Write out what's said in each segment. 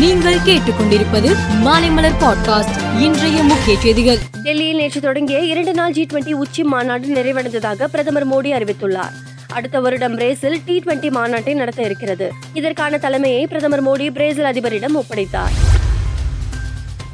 நீங்கள் கேட்டுக்கொண்டிருப்பது மாலைமலர் பாட்காஸ்ட் இன்றைய முக்கிய செய்திகள். டெல்லியில் நேற்று தொடங்கிய இரண்டு நாள் ஜி டுவெண்டி உச்சி மாநாடு நிறைவடைந்ததாக பிரதமர் மோடி அறிவித்துள்ளார். அடுத்த வருடம் பிரேசில் டி டுவெண்டி மாநாட்டை நடத்த இருக்கிறது. இதற்கான தலைமையை பிரதமர் மோடி பிரேசில் அதிபரிடம் ஒப்படைத்தார்.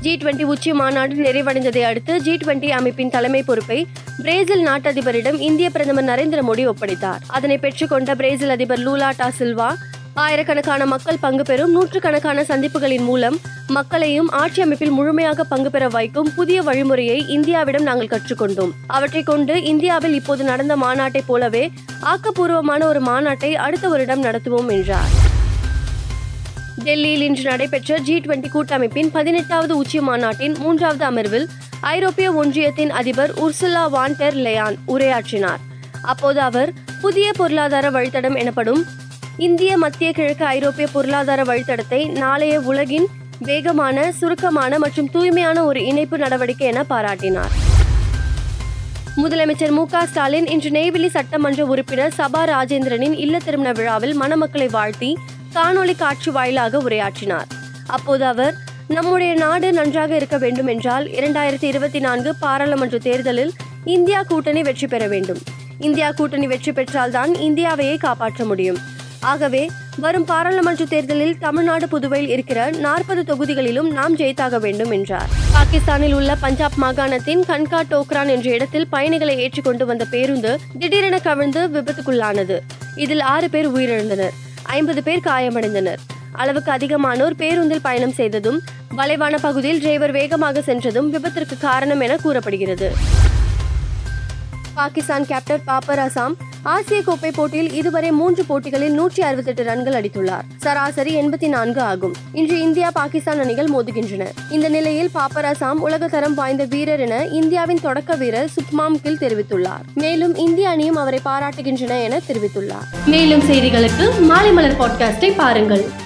ஜி டுவெண்டி உச்சி மாநாடு நிறைவடைந்ததை அடுத்து ஜி டுவெண்டி அமைப்பின் தலைமை பொறுப்பை பிரேசில் நாட்டு அதிபரிடம் இந்திய பிரதமர் நரேந்திர மோடி ஒப்படைத்தார். அதனை பெற்றுக்கொண்ட பிரேசில் அதிபர் லூலா டா சில்வா ஆயிரக்கணக்கான மக்கள் பங்கு பெறும் நூற்றுக்கணக்கான சந்திப்புகளின் மூலம் மக்களையும் ஆட்சி அமைப்பில் முழுமையாக பங்கு பெற வைக்கும் புதிய வழிமுறையை இந்தியாவிடம் நாங்கள் கற்றுக்கொண்டோம். அவற்றை கொண்டு இந்தியாவில் இப்போது நடந்த மாநாட்டைப் போலவே ஆக்கப்பூர்வமான ஒரு மாநாட்டை அடுத்த வருடம் நடத்துவோம் என்றார். டெல்லியில் இன்று நடைபெற்ற ஜி டுவெண்டி கூட்டமைப்பின் பதினெட்டாவது உச்சி மாநாட்டின் மூன்றாவது அமர்வில் ஐரோப்பிய ஒன்றியத்தின் அதிபர் உர்சுலா வான்டெர் லெயான் உரையாற்றினார். அப்போது அவர் புதிய பொருளாதார வழித்தடம் எனப்படும் இந்திய மத்திய கிழக்கு ஐரோப்பிய பொருளாதார வழித்தடத்தை நாளைய உலகின் வேகமான சுருக்கமான மற்றும் தூய்மையான ஒரு இணைப்பு நடவடிக்கை என பாராட்டினார். முதலமைச்சர் மு க ஸ்டாலின் இன்று நெய்வேலி சட்டமன்ற உறுப்பினர் சபா ராஜேந்திரனின் இல்ல திருமண விழாவில் மணமக்களை வாழ்த்தி காணொளி காட்சி வாயிலாக உரையாற்றினார். அப்போது அவர் நம்முடைய நாடு நன்றாக இருக்க வேண்டும் என்றால் இரண்டாயிரத்தி இருபத்தி நான்கு பாராளுமன்ற தேர்தலில் இந்தியா கூட்டணி வெற்றி பெற வேண்டும். இந்தியா கூட்டணி வெற்றி பெற்றால்தான் இந்தியாவையே காப்பாற்ற முடியும். ஆகவே வரும் பாராளுமன்ற தேர்தலில் தமிழ்நாடு புதுவையில் இருக்கிற நாற்பது தொகுதிகளிலும் நாம் ஜெயித்தாக வேண்டும் என்றார். பாகிஸ்தானில் உள்ள பஞ்சாப் மாகாணத்தின் கன்கா டோக்ரான் என்ற இடத்தில் பயணிகளை ஏற்றிக்கொண்டு வந்த பேருந்து திடீரென கவிழ்ந்து விபத்துக்குள்ளானது. இதில் ஆறு பேர் உயிரிழந்தனர். ஐம்பது பேர் காயமடைந்தனர். அளவுக்கு அதிகமானோர் பேருந்தில் பயணம் செய்ததும் வளைவான பகுதியில் டிரைவர் வேகமாக சென்றதும் விபத்திற்கு காரணம் என கூறப்படுகிறது. பாகிஸ்தான் கேப்டன் பாப்பர் அசாம் ஆசிய கோப்பை போட்டியில் இதுவரை மூன்று போட்டிகளில் நூற்றி அறுபத்தெட்டு ரன்கள் அடித்துள்ளார். சராசரி எண்பத்தி நான்கு ஆகும். இன்று இந்தியா பாகிஸ்தான் அணிகள் மோதுகின்றன. இந்த நிலையில் பாப்பர் அசாம் உலக தரம் வாய்ந்த வீரர் என இந்தியாவின் தொடக்க வீரர் சுப்மாம் கில் தெரிவித்துள்ளார். மேலும் இந்திய அணியும் அவரை பாராட்டுகின்றன என தெரிவித்துள்ளார். மேலும் செய்திகளுக்கு மாலை மலர் பாட்காஸ்டை பாருங்கள்.